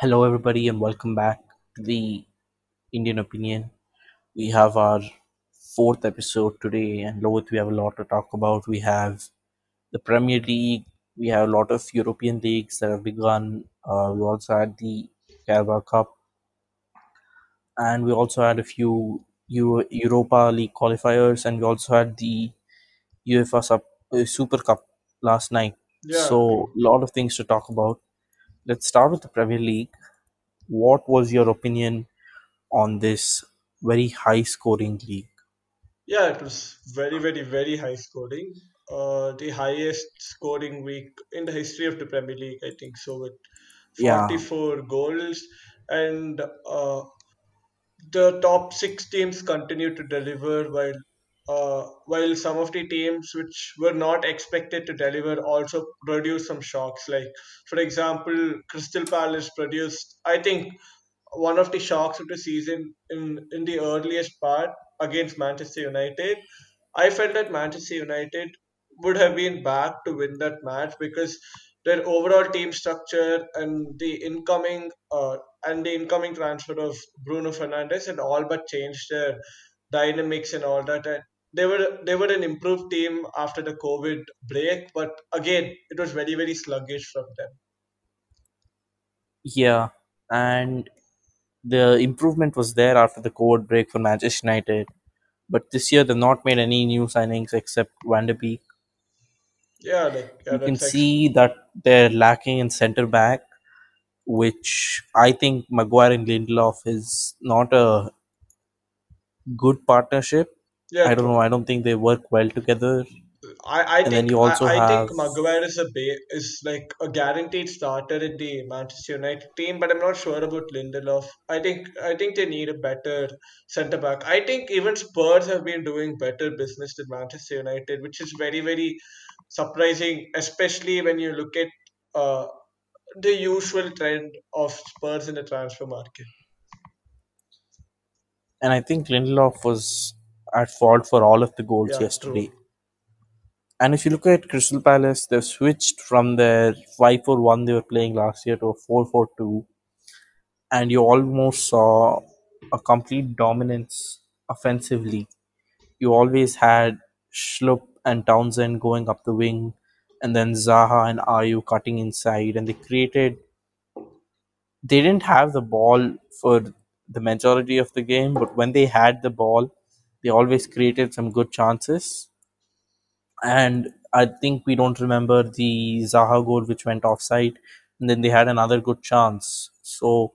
Hello, everybody, and welcome back to the Indian Opinion. We have our fourth episode today, and Lohit, we have a lot to talk about. We have the Premier League, we have a lot of European leagues that have begun. Uh, we also had the Carabao Cup, and we also had a few Euro- Europa League qualifiers, and we also had the UEFA Sup- uh, Super Cup last night. Yeah, So, a lot of things to talk about. Let's start with the Premier League. What was your opinion on this very high scoring league. Yeah, it was very, very, very high scoring. Uh, the highest scoring week in the history of the Premier League, I think so, with Yeah, 44 goals. And uh, the top six teams continue to deliver while uh, while some of the teams which were not expected to deliver also produced some shocks. Like, for example, Crystal Palace produced, I think, one of the shocks of the season in in the earliest part against Manchester United. I felt that Manchester United would have been back to win that match because their overall team structure and the incoming uh, and the incoming transfer of Bruno Fernandes had all but changed their dynamics and all that. And they were they were an improved team after the COVID break, but again it was very very sluggish from them. yeah, and the improvement was there after the COVID break for Manchester United. But this year they've not made any new signings except Van de Beek. Yeah, like yeah, You can see that they're lacking in centre back, which I think Maguire and Lindelof is not a good partnership. Yeah I don't know. I don't think they work well together. I, I And then think you I, also I think have Maguire is a ba- is like a guaranteed starter in the Manchester United team, but I'm not sure about Lindelof. I think I think they need a better centre back. I think even Spurs have been doing better business than Manchester United, which is very very surprising, especially when you look at uh, the usual trend of Spurs in the transfer market. and I think Lindelof was at fault for all of the goals Yeah, yesterday. true. And if you look at Crystal Palace, they've switched from their 5 4 1 they were playing last year to a 4 4 2, and you almost saw a complete dominance offensively. You always had Schlupp and Townsend going up the wing, and then Zaha and Ayew cutting inside, and they created. They didn't have the ball for the majority of the game, but when they had the ball, they always created some good chances and I think we don't remember the Zaha goal which went offside, and then they had another good chance. So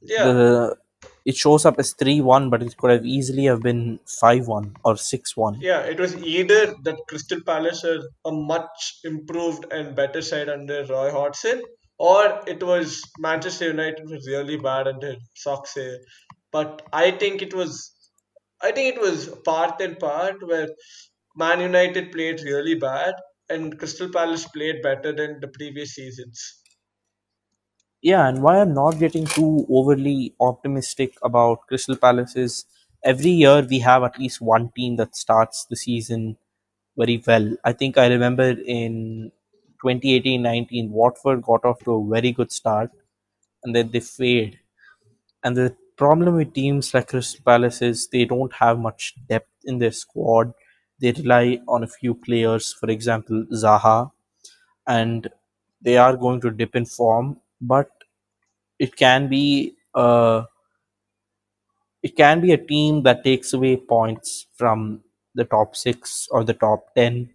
Yeah, the it shows up as three one, but it could have easily have been five one or six one. Yeah, it was either that Crystal Palace are a much improved and better side under Roy Hodgson, or it was Manchester United was really bad under Solskjaer. But I think it was, I think it was part and part where Man United played really bad and Crystal Palace played better than the previous seasons. Yeah, and why I'm not getting too overly optimistic about Crystal Palace is every year we have at least one team that starts the season very well. I think I remember in 2018-19 Watford got off to a very good start and then they fade And the problem with teams like Crystal Palace is they don't have much depth in their squad. They rely on a few players, for example, Zaha, and they are going to dip in form. But it can be uh, it can be a team that takes away points from the top six or the top ten.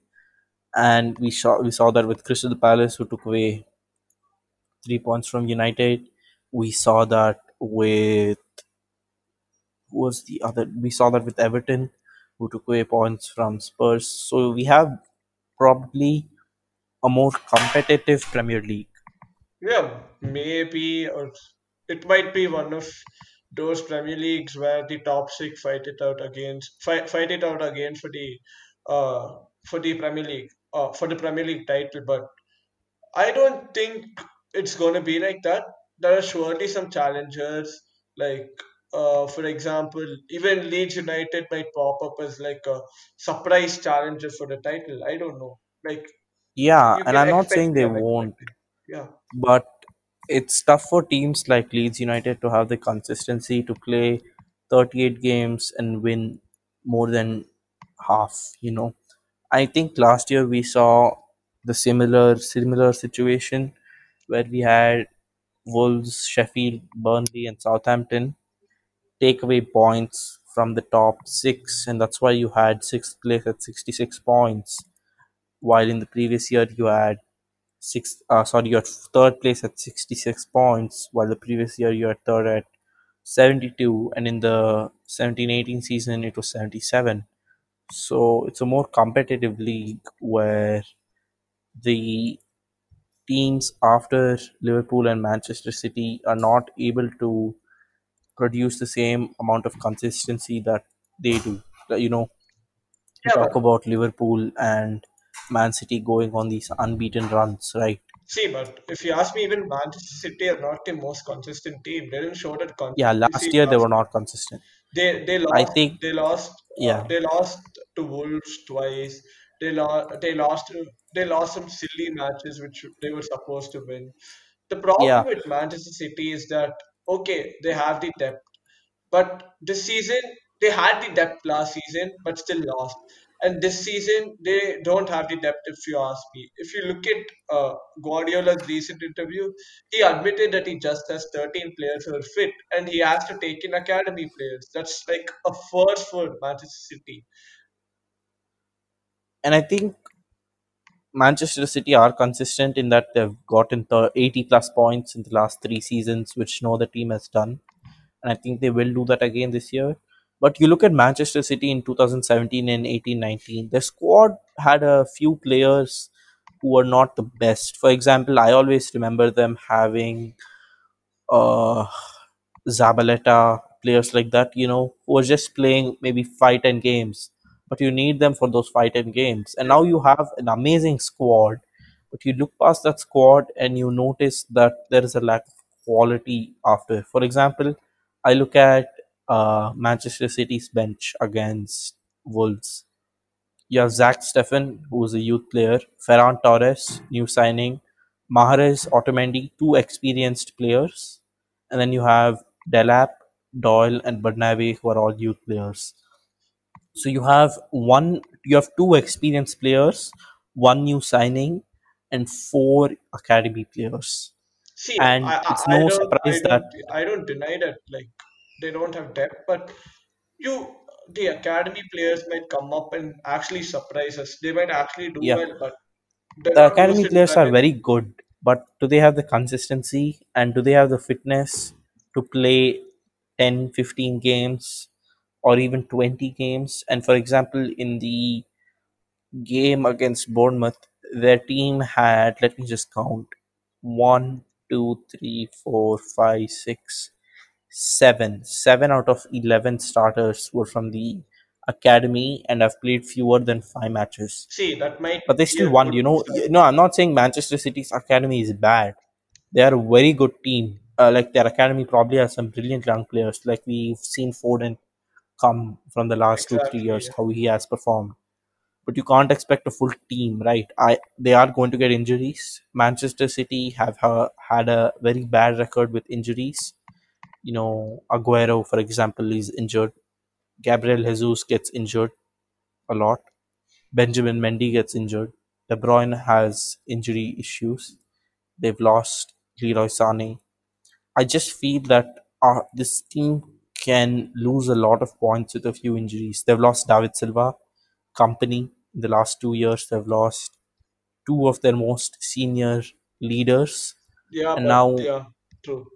And we saw we saw that with Crystal Palace, who took away three points from United. We saw that with was the other? We saw that with Everton, who took away points from Spurs. So we have probably a more competitive Premier League. Yeah, maybe, or it might be one of those Premier Leagues where the top six fight it out against fight, fight it out again for the uh for the Premier League uh for the Premier League title. But I don't think it's going to be like that. There are surely some challengers like. Uh, for example, even Leeds United might pop up as like a surprise challenger for the title. I don't know. Like Yeah, and I'm not saying they won't. Yeah. but it's tough for teams like Leeds United to have the consistency to play 38 games and win more than half, you know. I think last year we saw the similar similar situation where we had Wolves, Sheffield, Burnley and Southampton take away points from the top 6 and that's why you had 6th place at 66 points while in the previous year you had six uh, sorry you're third place at 66 points while the previous year you had third at 72 and in the 17-18 season it was 77 so it's a more competitive league where the teams after liverpool and manchester city are not able to produce the same amount of consistency that they do you know you Yeah, talk about liverpool and man city going on these unbeaten runs right see, but if you ask me, even Manchester City are not the most consistent team. They didn't show that yeah last year they were not consistent They they lost. i think they lost uh, yeah they lost to Wolves twice. They lost they lost they lost some silly matches which they were supposed to win. The problem yeah with Manchester City is that okay, they have the depth, but this season they had the depth last season, but still lost. And this season they don't have the depth. If you ask me, if you look at uh, Guardiola's recent interview, he admitted that he just has 13 players who are fit, and he has to take in academy players. That's like a first for Manchester City. and i think manchester city are consistent in that they've gotten the 80 plus points in the last three seasons which no other team has done. And i think they will do that again this year. But you look at manchester city in 2017 and 18 19 their squad had a few players who were not the best. For example i always remember them having uh Zabaleta, players like that, you know, who are just playing maybe five ten games, but you need them for those five ten games. And now you have an amazing squad, but you look past that squad and you notice that there is a lack of quality after. For example, I look at uh, Manchester City's bench against Wolves. You have Zach Steffen, who's a youth player, Ferran Torres, new signing, Mahrez, Otamendi, two experienced players, and then you have Delap, Doyle, and Bernabé, who are all youth players. So you have one, you have two experienced players, one new signing, and four academy players. See, And I, it's I no I surprise that I don't deny that like they don't have depth, but you the academy players might come up and actually surprise us. They might actually do yeah, well, but the academy players are very good, but do they have the consistency and do they have the fitness to play 10, 15 games or even 20 games? And for example, in the game against Bournemouth, their team had, let me just count, one, two, three, four, five, six, seven. Seven out of 11 starters were from the academy and have played fewer than five matches See, that might but they still won. You know, you know, I'm not saying Manchester City's academy is bad. They are a very good team. Uh, like their academy probably has some brilliant young players. Like we've seen Foden come from the last two three years, Yeah. how he has performed. But you can't expect a full team, right? I they are going to get injuries. Manchester City have ha- had a very bad record with injuries. You know, Aguero, for example, is injured. Gabriel Jesus gets injured a lot. Benjamin Mendy gets injured. De Bruyne has injury issues. They've lost Leroy Sané. I just feel that uh, this team can lose a lot of points with a few injuries. They've lost David Silva, Kompany in the last two years. They've lost two of their most senior leaders, Yeah, and but now yeah, true.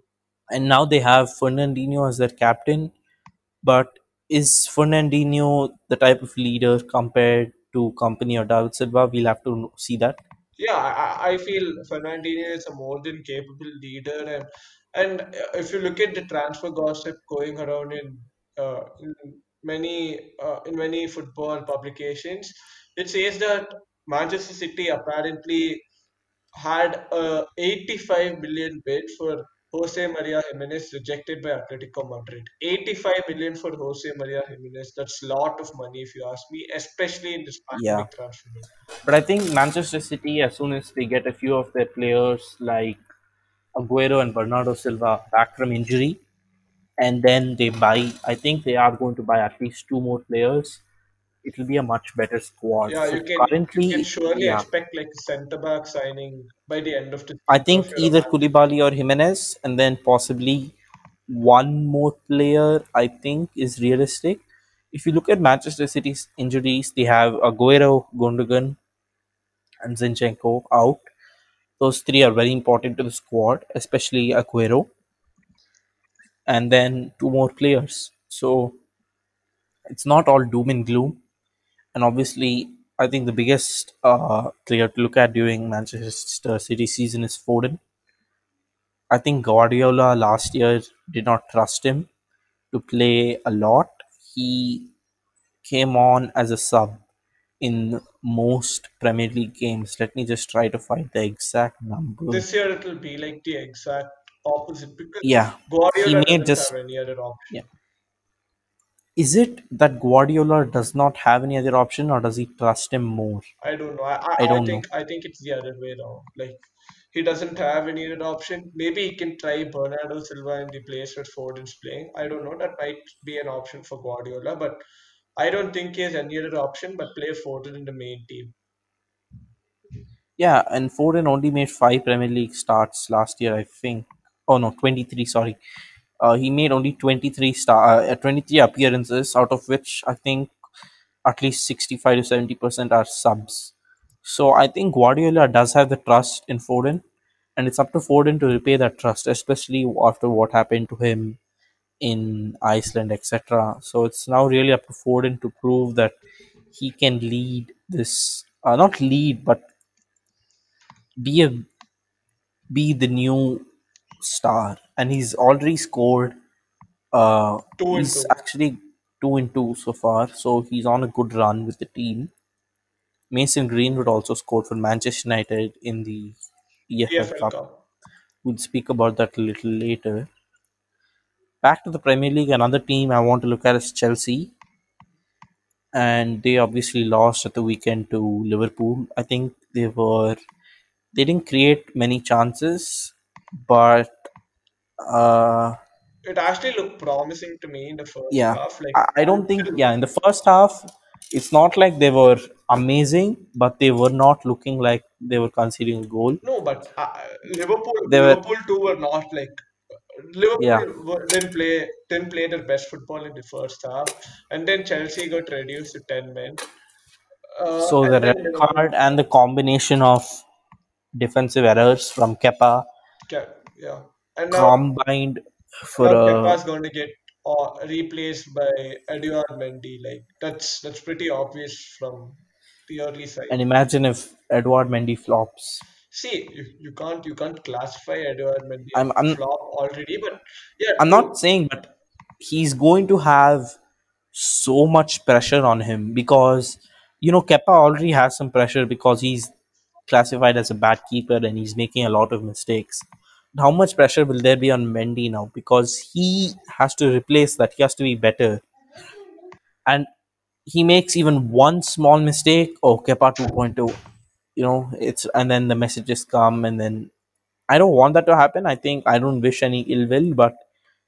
and now they have Fernandinho as their captain. But is Fernandinho the type of leader compared to Kompany or David Silva? We'll have to see that. Yeah, I, I feel Fernandinho is a more than capable leader, and and if you look at the transfer gossip going around in uh, in many uh, in many football publications, it says that Manchester City apparently had a 85 million bid for Jose Maria Gimenez rejected by Atletico Madrid. 85 million for Jose Maria Gimenez. That's a lot of money if you ask me, especially in this Yeah. transfer. But I think Manchester City, as soon as they get a few of their players like Aguero and Bernardo Silva back from injury, and then they buy. I think they are going to buy at least two more players. It will be a much better squad. Yeah, So you can currently, you can surely yeah, expect like centre back signing by the end of the I think if you're a either Koulibaly or Gimenez, and then possibly one more player. I think is realistic. If you look at Manchester City's injuries, they have Aguero, Gundogan, and Zinchenko out. Those three are very important to the squad, especially Aguero, and then two more players. So it's not all doom and gloom. And obviously, I think the biggest uh, player to look at during Manchester City season is Foden. I think Guardiola last year did not trust him to play a lot. He came on as a sub in most Premier League games. Let me just try to find the exact number. This year it will be like the exact opposite because Yeah, he Guardiola made doesn't just have any other option. yeah. Is it that Guardiola does not have any other option, or does he trust him more? I don't know. I, I, I I don't think know. I think it's the other way around. Like he doesn't have any other option. Maybe he can try Bernardo Silva in the place where Foden's playing. I don't know. That might be an option for Guardiola, but I don't think he has any other option but play Foden in the main team. Yeah, and Foden only made five Premier League starts last year, I think. Oh no, 23, sorry. Uh, he made only 23 star, uh, 23 appearances, out of which I think at least 65 to 70% are subs. So I think Guardiola does have the trust in Foden, and it's up to Foden to repay that trust, especially after what happened to him in Iceland, etc. So it's now really up to Foden to prove that he can lead this, uh, not lead, but be a be the new star. And he's already scored. Uh, Two he's two. actually two and two so far, so he's on a good run with the team. Mason Greenwood would also scored for Manchester United in the EFL EFL Cup. Cup. We'll speak about that a little later. Back to the Premier League, another team I want to look at is Chelsea. And they obviously lost at the weekend to Liverpool. I think they were they didn't create many chances, but uh, It actually looked promising to me in the first yeah, half. Like I, I don't think yeah in the first half it's not like they were amazing, but they were not looking like they were conceding a goal. no, but uh, Liverpool They were Liverpool too were not like yeah. Liverpool were- didn't play didn't play their best football in the first half, and then Chelsea got reduced to ten men, uh, So the red Liverpool, card and the combination of defensive errors from Kepa ca- yeah, and now combined for now a Kepa's going to get uh, replaced by Edouard Mendy. Like that's that's pretty obvious from the early side. and imagine if Edouard Mendy flops. See, you, you can't you can't classify Edouard Mendy I'm I'm flop already, but yeah, I'm not saying but he's going to have so much pressure on him because you know Kepa already has some pressure because he's classified as a bad keeper and he's making a lot of mistakes. How much pressure will there be on Mendy now? Because he has to replace that. He has to be better. And he makes even one small mistake. Oh, Kepa 2.0. You know, it's and then the messages come and then I don't want that to happen. I think I don't wish any ill will, but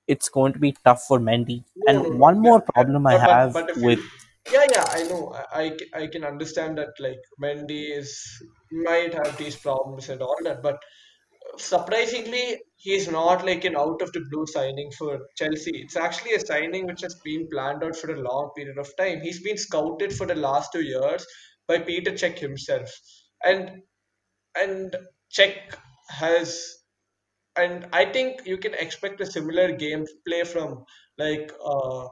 it's going to be tough for Mendy. No, And no, no. one more yeah. problem I But but have but if with yeah, yeah, I know. I I, I can understand that like Mendy is might have these problems and all that, but surprisingly, he's not like an out of the blue signing for Chelsea. It's actually a signing which has been planned out for a long period of time. He's been scouted for the last two years by Peter Cech himself, and and Cech has and I think you can expect a similar gameplay from like uh,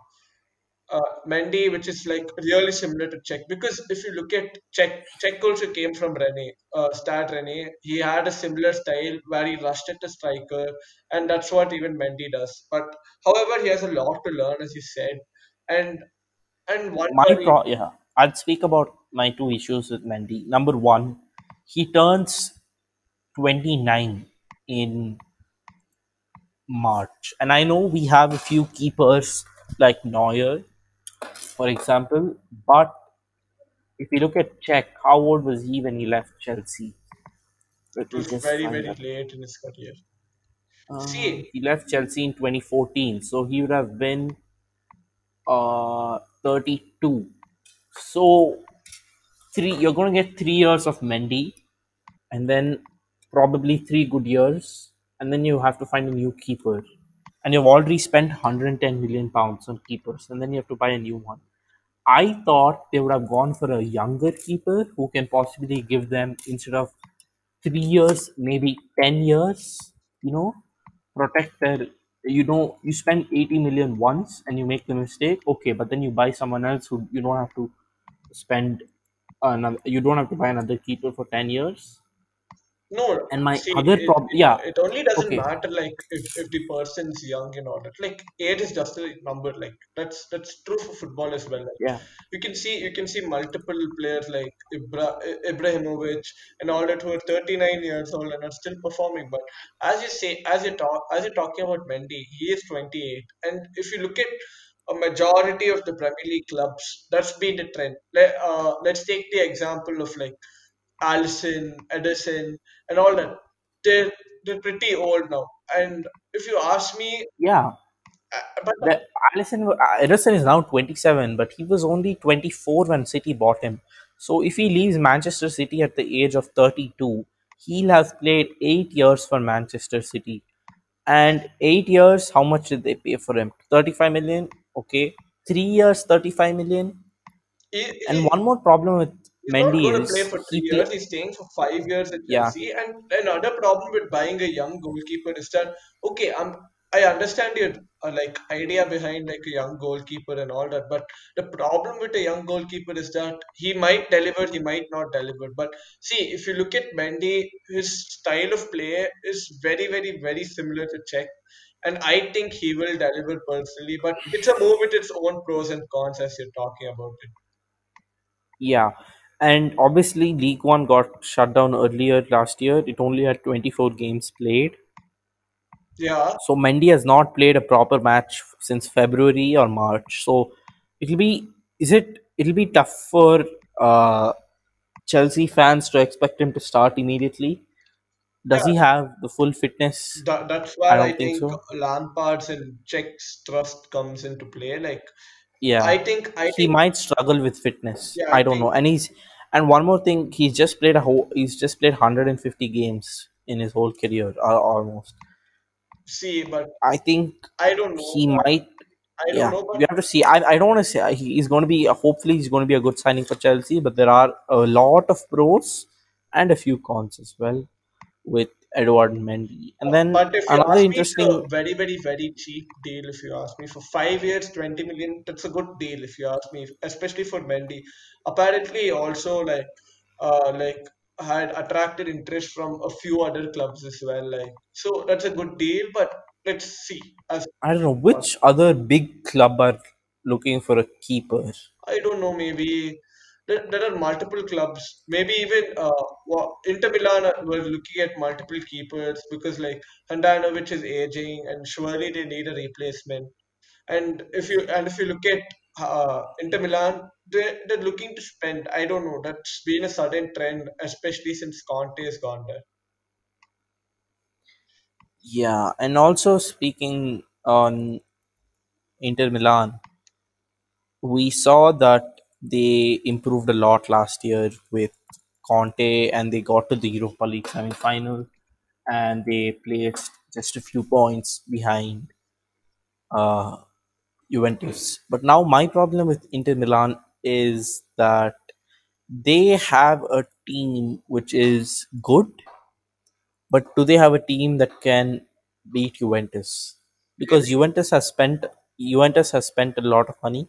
uh, Mendy, which is like really similar to Cech. Because if you look at Cech, Cech also came from Rennes, uh, Stade Rennes. He had a similar style where he rushed at the striker, and that's what even Mendy does. But however, he has a lot to learn, as you said, and and one my pro yeah. I'll speak about my two issues with Mendy. Number one, he turns 29 in March. And I know we have a few keepers like Neuer, for example, but if you look at Cech, how old was he when he left Chelsea? It was very very late in his career. Uh, See, he left Chelsea in 2014, so he would have been uh, 32. So three, you're going to get three years of Mendy, and then probably three good years, and then you have to find a new keeper. And you've already spent 110 million pounds on keepers, and then you have to buy a new one. I thought they would have gone for a younger keeper who can possibly give them instead of three years, maybe ten years. You know, protect their. You know, you spend 80 million once and you make the mistake. Okay, but then you buy someone else who you don't have to spend another. You don't have to buy another keeper for ten years. No, And my see, other problem, yeah, it only doesn't okay, matter like if, if the person's young and all that. Like age is just a number. Like that's that's true for football as well. Like yeah, you can see you can see multiple players like Ibra, Ibrahimovic and all that who are 39 years old and are still performing. But as you say, as you talk, as you're talking about Mendy, he is 28, and if you look at a majority of the Premier League clubs, that's been the trend. Let, uh, let's take the example of like Alisson, Ederson, and all that. They're they're pretty old now. And if you ask me, yeah. uh, but The Alisson Ederson is now 27, but he was only 24 when City bought him. So if he leaves Manchester City at the age of 32, he'll have played eight years for Manchester City. And eight years, how much did they pay for him? 35 million. Okay, three years, 35 million. And one more problem with He's not Mendy going to play is for three he years. He's staying for five years at Yeah, Chelsea. And another problem with buying a young goalkeeper is that okay, I'm I understand your uh, like idea behind like a young goalkeeper and all that, but the problem with a young goalkeeper is that he might deliver, he might not deliver. But see, if you look at Mendy, his style of play is very, very, very similar to Cech. And I think he will deliver personally, but it's a move with its own pros and cons as you're talking about it. yeah. And obviously, Ligue 1 got shut down earlier last year. It only had 24 games played Yeah, So Mendy has not played a proper match since February or March. So it'll be is it it'll be tough for uh, Chelsea fans to expect him to start immediately. Does yeah, he have the full fitness? That, that's I where I think think so. Lampard's and Cech's trust comes into play. Like Yeah, I think I he think might struggle with fitness. yeah, I I don't think know. And he's and one more thing, he's just played a whole. He's just played 150 games in his whole career, al- almost. see, but I think I don't know, he might I don't Yeah, know, but we have to see. I, I don't want to say he's going to be. Hopefully, he's going to be a good signing for Chelsea. But there are a lot of pros and a few cons as well with Edouard Mendy. And then but if another ask me, it's interesting. a very, very, very cheap deal. If you ask me, for five years, 20 million, that's a good deal. If you ask me, especially for Mendy. Apparently, also like uh like had attracted interest from a few other clubs as well. Like so, that's a good deal. But let's see as I don't know which other big club are looking for a keeper. I don't know, maybe there, there are multiple clubs. Maybe even uh, Inter Milan were looking at multiple keepers because like Handanovic is aging and surely they need a replacement. And if you and if you look at uh, Inter Milan, they they're looking to spend. I don't know. That's been a sudden trend, especially since Conte has gone there. Yeah, and also speaking on Inter Milan, we saw that they improved a lot last year with Conte, and they got to the Europa League semi-final, and they placed just a few points behind uh, Juventus. But now my problem with Inter Milan is that they have a team which is good, but do they have a team that can beat Juventus? Because Juventus has spent Juventus has spent a lot of money.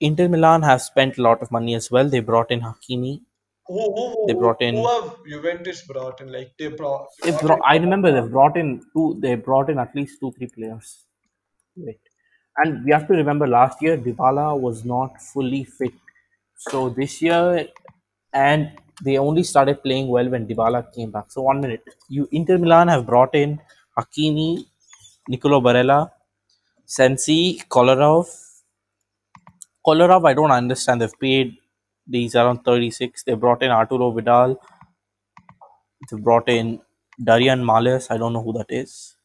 Inter Milan have spent a lot of money as well. They brought in Hakimi. Who who They who, brought who in. have Juventus brought in? Like they brought They brought brought, I remember they've brought in two. They brought in at least two, three players. Wait. And we have to remember last year Dybala was not fully fit. So this year, and they only started playing well when Dybala came back. So one minute, you Inter Milan have brought in Hakimi, Nicolo Barella, Sensi, Kolarov. Kolarov, I don't understand. They've paid these around 36. They brought in Arturo Vidal. They brought in Darian Males. I don't know who that is.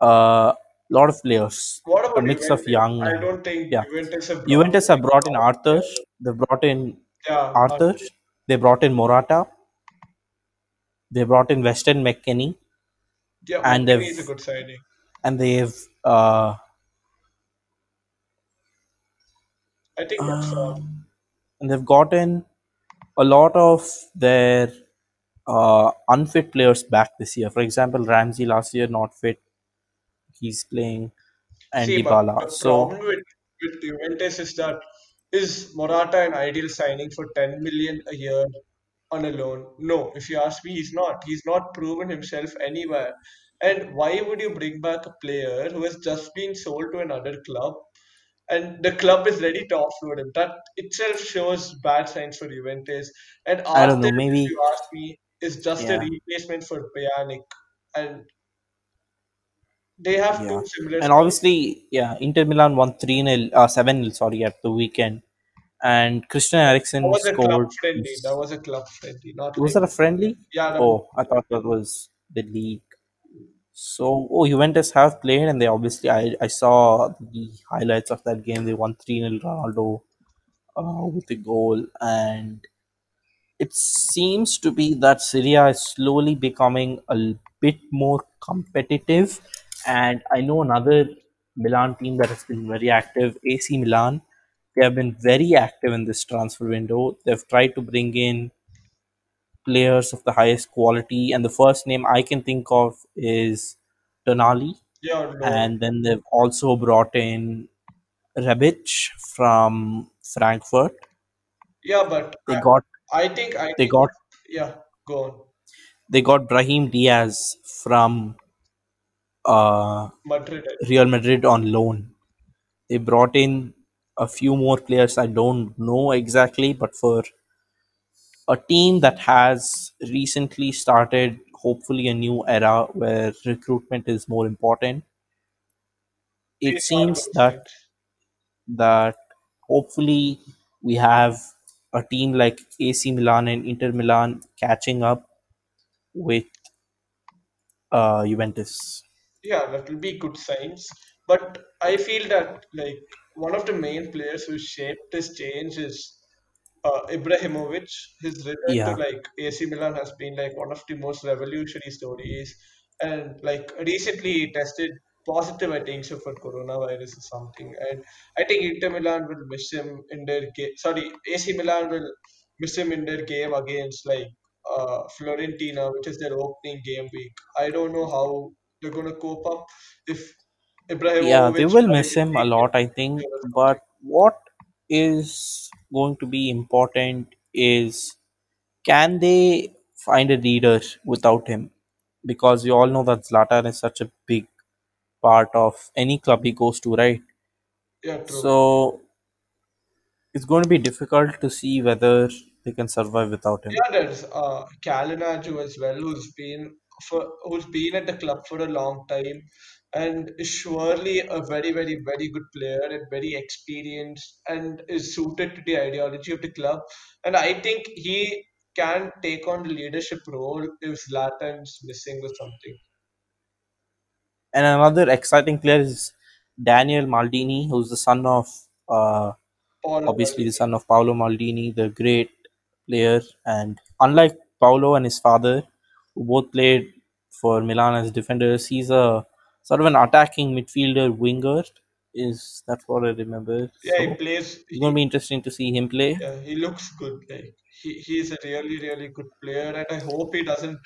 A lot of players, What a about mix of young I don't think yeah. Juventus have brought Juventus have brought in Arthur. They brought in Yeah, Arthur. Arthur. They brought in Morata. They brought in Weston McKennie, Yeah, and McKennie they've is a good signing. and they've uh, I think that's all. um, and they've gotten a lot of their uh, unfit players back this year. For example, Ramsey last year not fit. He's playing and See, but the So problem with, with Juventus is that is Morata an ideal signing for 10 million a year on a loan? No, if you ask me, he's not. He's not proven himself anywhere. And why would you bring back a player who has just been sold to another club and the club is ready to offload him? That itself shows bad signs for Juventus. And I don't know. if Maybe you ask me, is just a replacement for Pjanic. And they have yeah. two similar And styles. obviously, yeah, Inter Milan won three 0 uh, seven 0 sorry, at the weekend, and Christian That Eriksen was a club friendly. That was a club friendly, not Was like that a friendly? yeah. That, Oh, I thought that was the league. So, oh, Juventus have played, and they obviously, I, I saw the highlights of that game. They won 3 0 Ronaldo uh, with a goal, and it seems to be that Serie A is slowly becoming a bit more competitive. And I know another Milan team that has been very active, AC Milan. They have been very active in this transfer window. They've tried to bring in players of the highest quality, and the first name I can think of is Tonali. yeah. And then they've also brought in Rebic from Frankfurt. Yeah, but They got I, I think I they think got yeah. Go on. they got Brahim Diaz from uh, Madrid. Real Madrid on loan. They brought in a few more players. I don't know exactly, but for a team that has recently started, hopefully a new era where recruitment is more important, it seems that that hopefully we have a team like AC Milan and Inter Milan catching up with uh, Juventus. Yeah, that will be good signs. But I feel that like one of the main players who shaped this change is uh, Ibrahimovic. His return to like AC Milan has been like one of the most revolutionary stories. And like recently he tested positive, I think, so for coronavirus or something. And I think Inter Milan will miss him in their game. Sorry, AC Milan will miss him in their game against like uh, Fiorentina, which is their opening game week. I don't know how they're gonna cope up if Ibrahimovic. yeah, they will miss him a lot, I think. But what is going to be important is can they find a leader without him? Because you all know that Zlatan is such a big part of any club he goes to, right? Yeah, true. So it's going to be difficult to see whether they can survive without him. Yeah, there's uh Kalinaju as well, who's been for who's been at the club for a long time and is surely a very, very, very good player and very experienced and is suited to the ideology of the club. And I think he can take on the leadership role if Zlatan's missing or something. And another exciting player is Daniel Maldini, who's the son of, uh, obviously the son of Paolo Maldini, the great player. And unlike Paolo and his father, who both played for Milan as defenders, he's a sort of an attacking midfielder winger. Is that's what I remember. Yeah, he plays. it's going to be interesting to see him play. Yeah, he looks good. Like he, he's a really, really good player, and I hope he doesn't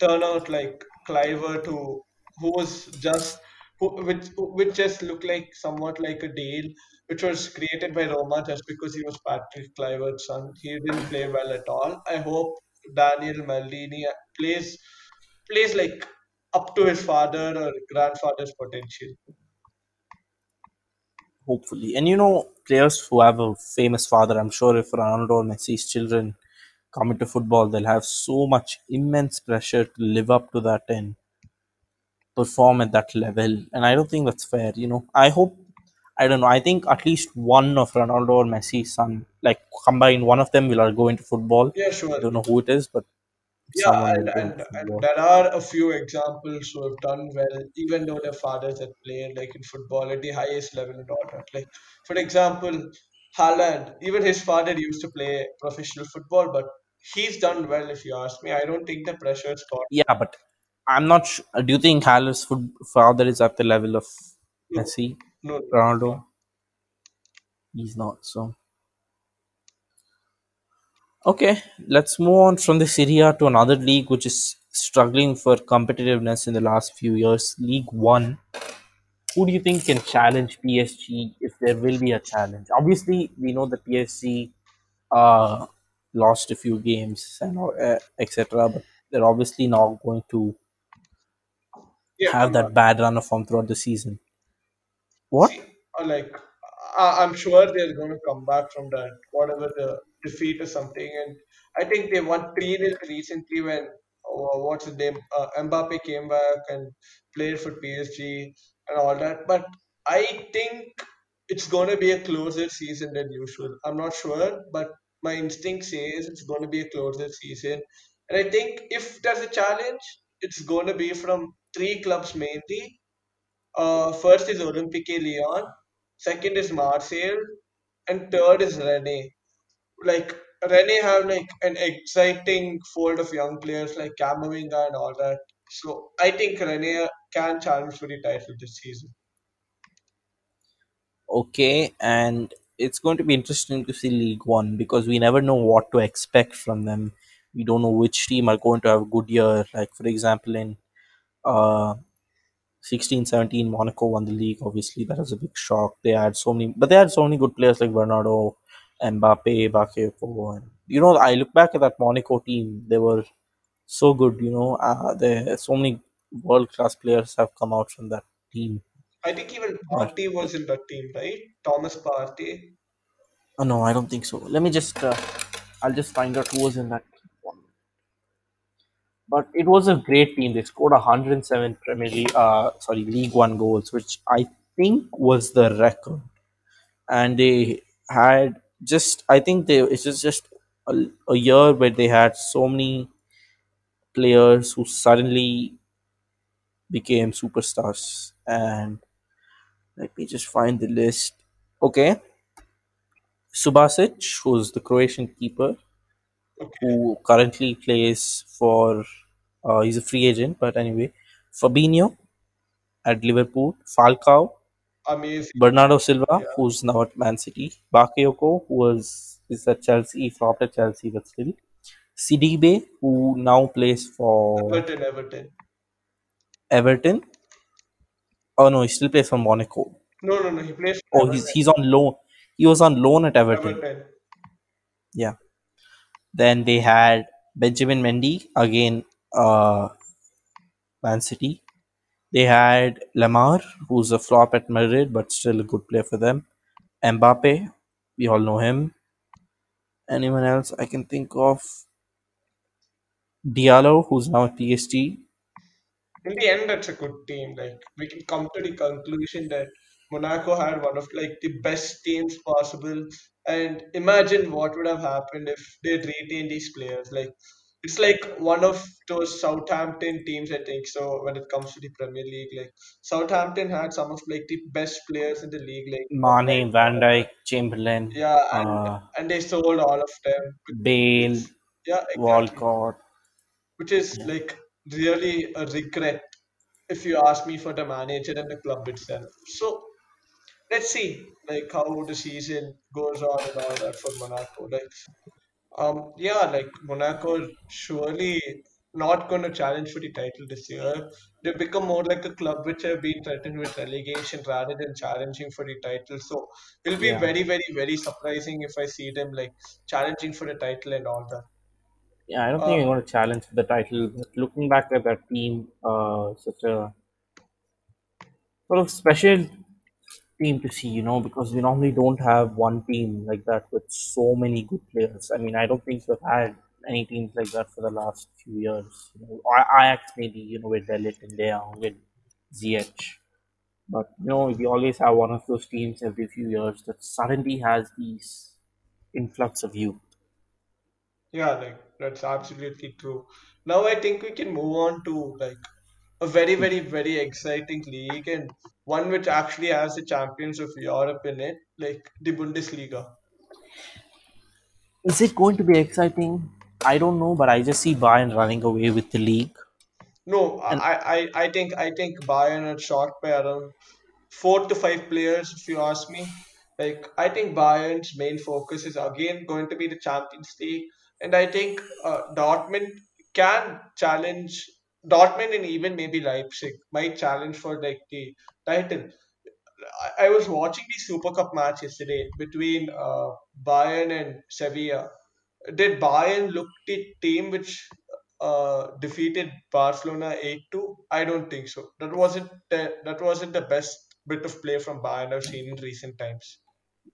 turn out like Kluivert, who who was just who which which just looked like somewhat like a deal, which was created by Roma just because he was Patrick Kluivert's son. He didn't play well at all. I hope Daniel Maldini plays plays like up to his father or grandfather's potential. hopefully. And you know, players who have a famous father, I'm sure if Ronaldo or Messi's children come into football, they'll have so much immense pressure to live up to that and perform at that level. And I don't think that's fair. You know, I hope, I don't know, I think at least one of Ronaldo or Messi's son, like combined, one of them will go into football. Yeah, sure. I don't know who it is, but Yeah, and, and and there are a few examples who have done well, even though their fathers had played like in football at the highest level and all that. Like for example, Haaland, even his father used to play professional football, but he's done well if you ask me. I don't think the pressure's got Yeah, but I'm not. Sh- do you think foot- father is at the level of no, Messi, no, no. Ronaldo? He's not. So okay, let's move on from the Serie A to another league which is struggling for competitiveness in the last few years. Ligue 1. Who do you think can challenge PSG if there will be a challenge? Obviously, we know that PSG uh, lost a few games and uh, etc. But they're obviously not going to Yeah, have back. that bad run of form throughout the season. What? See, uh, like I, I'm sure they're going to come back from that, whatever the defeat or something. And I think they won 3 nil recently when uh, what's his name? Uh, Mbappe came back and played for PSG and all that. But I think it's going to be a closer season than usual. I'm not sure, but my instinct says it's going to be a closer season. And I think if there's a challenge, it's going to be from three clubs mainly uh, first is Olympique Lyon, second is Marseille, and third is Rennes. Like Rennes have like an exciting fold of young players like Camavinga and all that. So I think Rennes can challenge for the title this season. Okay, and it's going to be interesting to see Ligue 1 because we never know what to expect from them. We don't know which team are going to have a good year. Like for example, in uh, 16 17 monaco won the league obviously that was a big shock they had so many but they had so many good players like bernardo mbappe bakayoko and you know i look back at that monaco team they were so good you know uh, there so many world class players have come out from that team. I think even but Partey was in that team, right? Thomas Partey. oh no i don't think so. Let me just uh, i'll just find out who was in that one. But it was a great team. They scored 107 premier league uh sorry Ligue 1 goals which i think was the record. And they had just I think they it's just just a, a year where they had so many players who suddenly became superstars and let me just find the list. Okay, Subasic, who's the Croatian keeper who currently plays for uh, he's a free agent, but anyway, Fabinho at Liverpool, Falcao, amazing. Bernardo Silva, Yeah, who's now at Man City, Bakayoko, who was is at Chelsea, he flopped at Chelsea, but still, Sidibe, who now plays for Everton, Everton. Everton. Oh no, he still plays for Monaco. No, no, no. He plays for Oh, he's he's on loan. He was on loan at Everton. Everton. Yeah. Then they had Benjamin Mendy again, uh, Man City. They had Lemar, who's a flop at Madrid, but still a good player for them. Mbappe, we all know him. Anyone else I can think of? Diallo, who's now at PSG. in the end, that's a good team. Like we can come to the conclusion that Monaco had one of like the best teams possible. And imagine what would have happened if they retained these players. Like it's like one of those Southampton teams, I think. So when it comes to the Premier League, like Southampton had some of like the best players in the league, like Mane, Van. Dijk, Chamberlain, Yeah, and uh, and they sold all of them, Bale, yeah, exactly, Walcott. which is Yeah, like really a regret if you ask me for the manager and the club itself. So let's see like how the season goes on and all that for Monaco. Like um yeah, like Monaco is surely not going to challenge for the title this year. They've become more like a club which have been threatened with relegation rather than challenging for the title. So it'll be yeah, very, very, very surprising if I see them like challenging for the title and all that. yeah. I don't think Uh, you're going to challenge for the title. But looking back at that team, uh, such a sort of special team to see, you know, because we normally don't have one team like that with so many good players. I mean, I don't think we've had any teams like that for the last few years. You know, I- Ajax maybe, you know, with De Ligt and Leon, with ZH. But, you know, we always have one of those teams every few years that suddenly has these influx of youth. yeah, like that's absolutely true. Now I think we can move on to like a very, very, very exciting league and one which actually has the champions of Europe in it, like the Bundesliga. Is it going to be exciting? I don't know, but I just see Bayern running away with the league. No, And I, I, I think I think Bayern are short by around four to five players, if you ask me. Like I think Bayern's main focus is again going to be the Champions League, and I think uh, Dortmund can challenge Dortmund and even maybe Leipzig might challenge for like the title. I, I was watching the Super Cup match yesterday between uh, Bayern and Sevilla. Did Bayern look the team which uh, defeated Barcelona 8-2? I don't think so. That wasn't the, that wasn't the best bit of play from Bayern I've seen in recent times.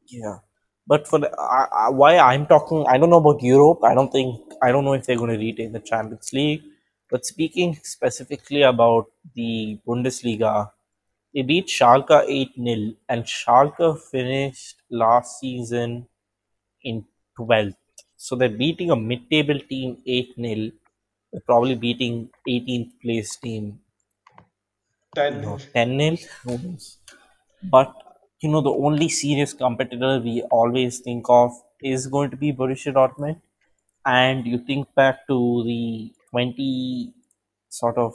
yeah, but for the, I, why I'm talking, I don't know about Europe. I don't think I don't know if they're going to retain the Champions League. But speaking specifically about the Bundesliga, they beat Schalke 8 nil, and Schalke finished last season in 12th. So they're beating a mid table team 8 nil. They're probably beating 18th place team, 10 know, nil. 10 nil. Who knows? But, you know, the only serious competitor we always think of is going to be Borussia Dortmund. And you think back to the 20 sort of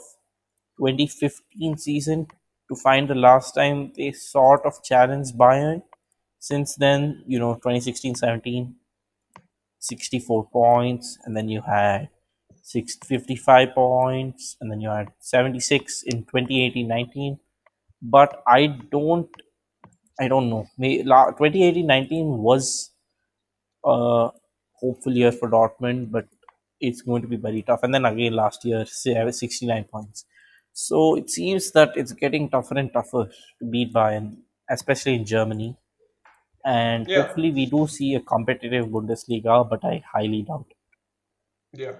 2015 season to find the last time they sort of challenged Bayern. Since then, you know, 2016 17, 64 points, and then you had six fifty-five points, and then you had 76 in 2018 19. But I don't, I don't know. May, 2018 19 was a hopeful year for Dortmund, but it's going to be very tough. And then again, last year, say, 69 points. So it seems that it's getting tougher and tougher to beat Bayern, especially in Germany. And Yeah, hopefully, we do see a competitive Bundesliga, but I highly doubt it. yeah.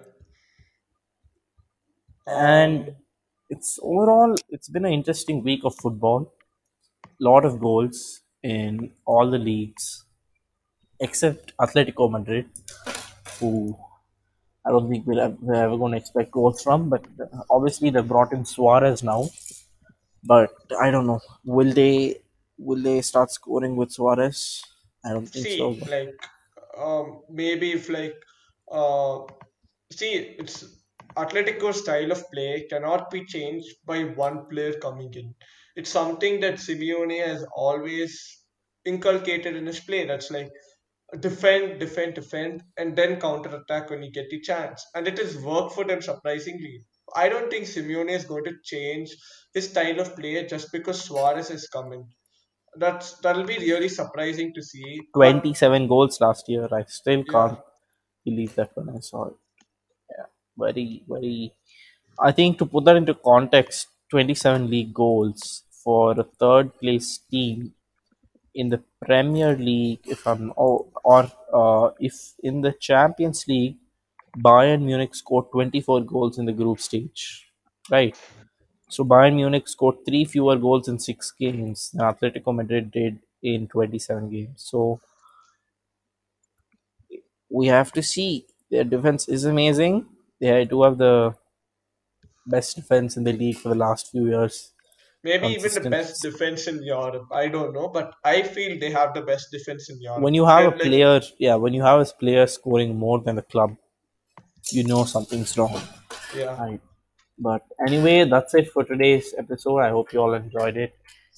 And it's overall, it's been an interesting week of football. Lot of goals in all the leagues except Atletico Madrid, who I don't think we're ever, we're ever going to expect goals from. But uh, obviously, they brought in Suarez now. But I don't know. Will they will they start scoring with Suarez? I don't think so. see, But like, um, maybe if like, uh, see, it's Atletico's style of play cannot be changed by one player coming in. It's something that Simeone has always inculcated in his play. That's like defend, defend, defend, and then counter attack when you get the chance. And it has worked for them surprisingly. I don't think Simeone is going to change his style of play just because Suarez is coming. That's that'll be really surprising to see. 27 goals last year. I still yeah, can't believe that when I saw it. Yeah, very very. I think to put that into context, 27 league goals for a third place team in the Premier League, if I'm or, or uh, if in the Champions League, Bayern Munich scored 24 goals in the group stage, right? So Bayern Munich scored three fewer goals in six games than Atletico Madrid did in 27 games. So we have to see their defense is amazing. They do have the best defense in the league for the last few years. Maybe even the best defense in Europe. I don't know, but I feel they have the best defense in Europe. When you have a like player, yeah, when you have a player scoring more than the club, you know something's wrong. yeah. Right. But anyway, that's it for today's episode. I hope you all enjoyed it.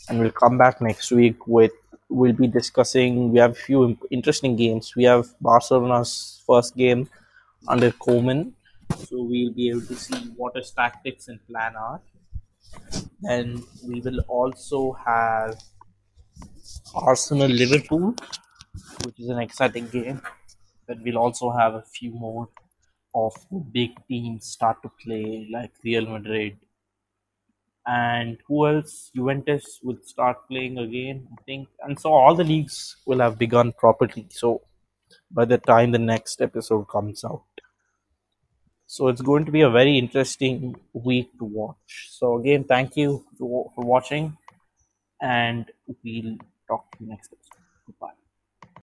And we'll come back next week with we'll be discussing we have a few interesting games. We have Barcelona's first game under Koeman. So we'll be able to see what his tactics and plan are. Then we will also have Arsenal Liverpool, which is an exciting game. Then we'll also have a few more of the big teams start to play, like Real Madrid. And who else? Juventus will start playing again, I think. And so all the leagues will have begun properly. So by the time the next episode comes out. So it's going to be a very interesting week to watch. So again, thank you for watching, and we'll talk to you next episode. Goodbye.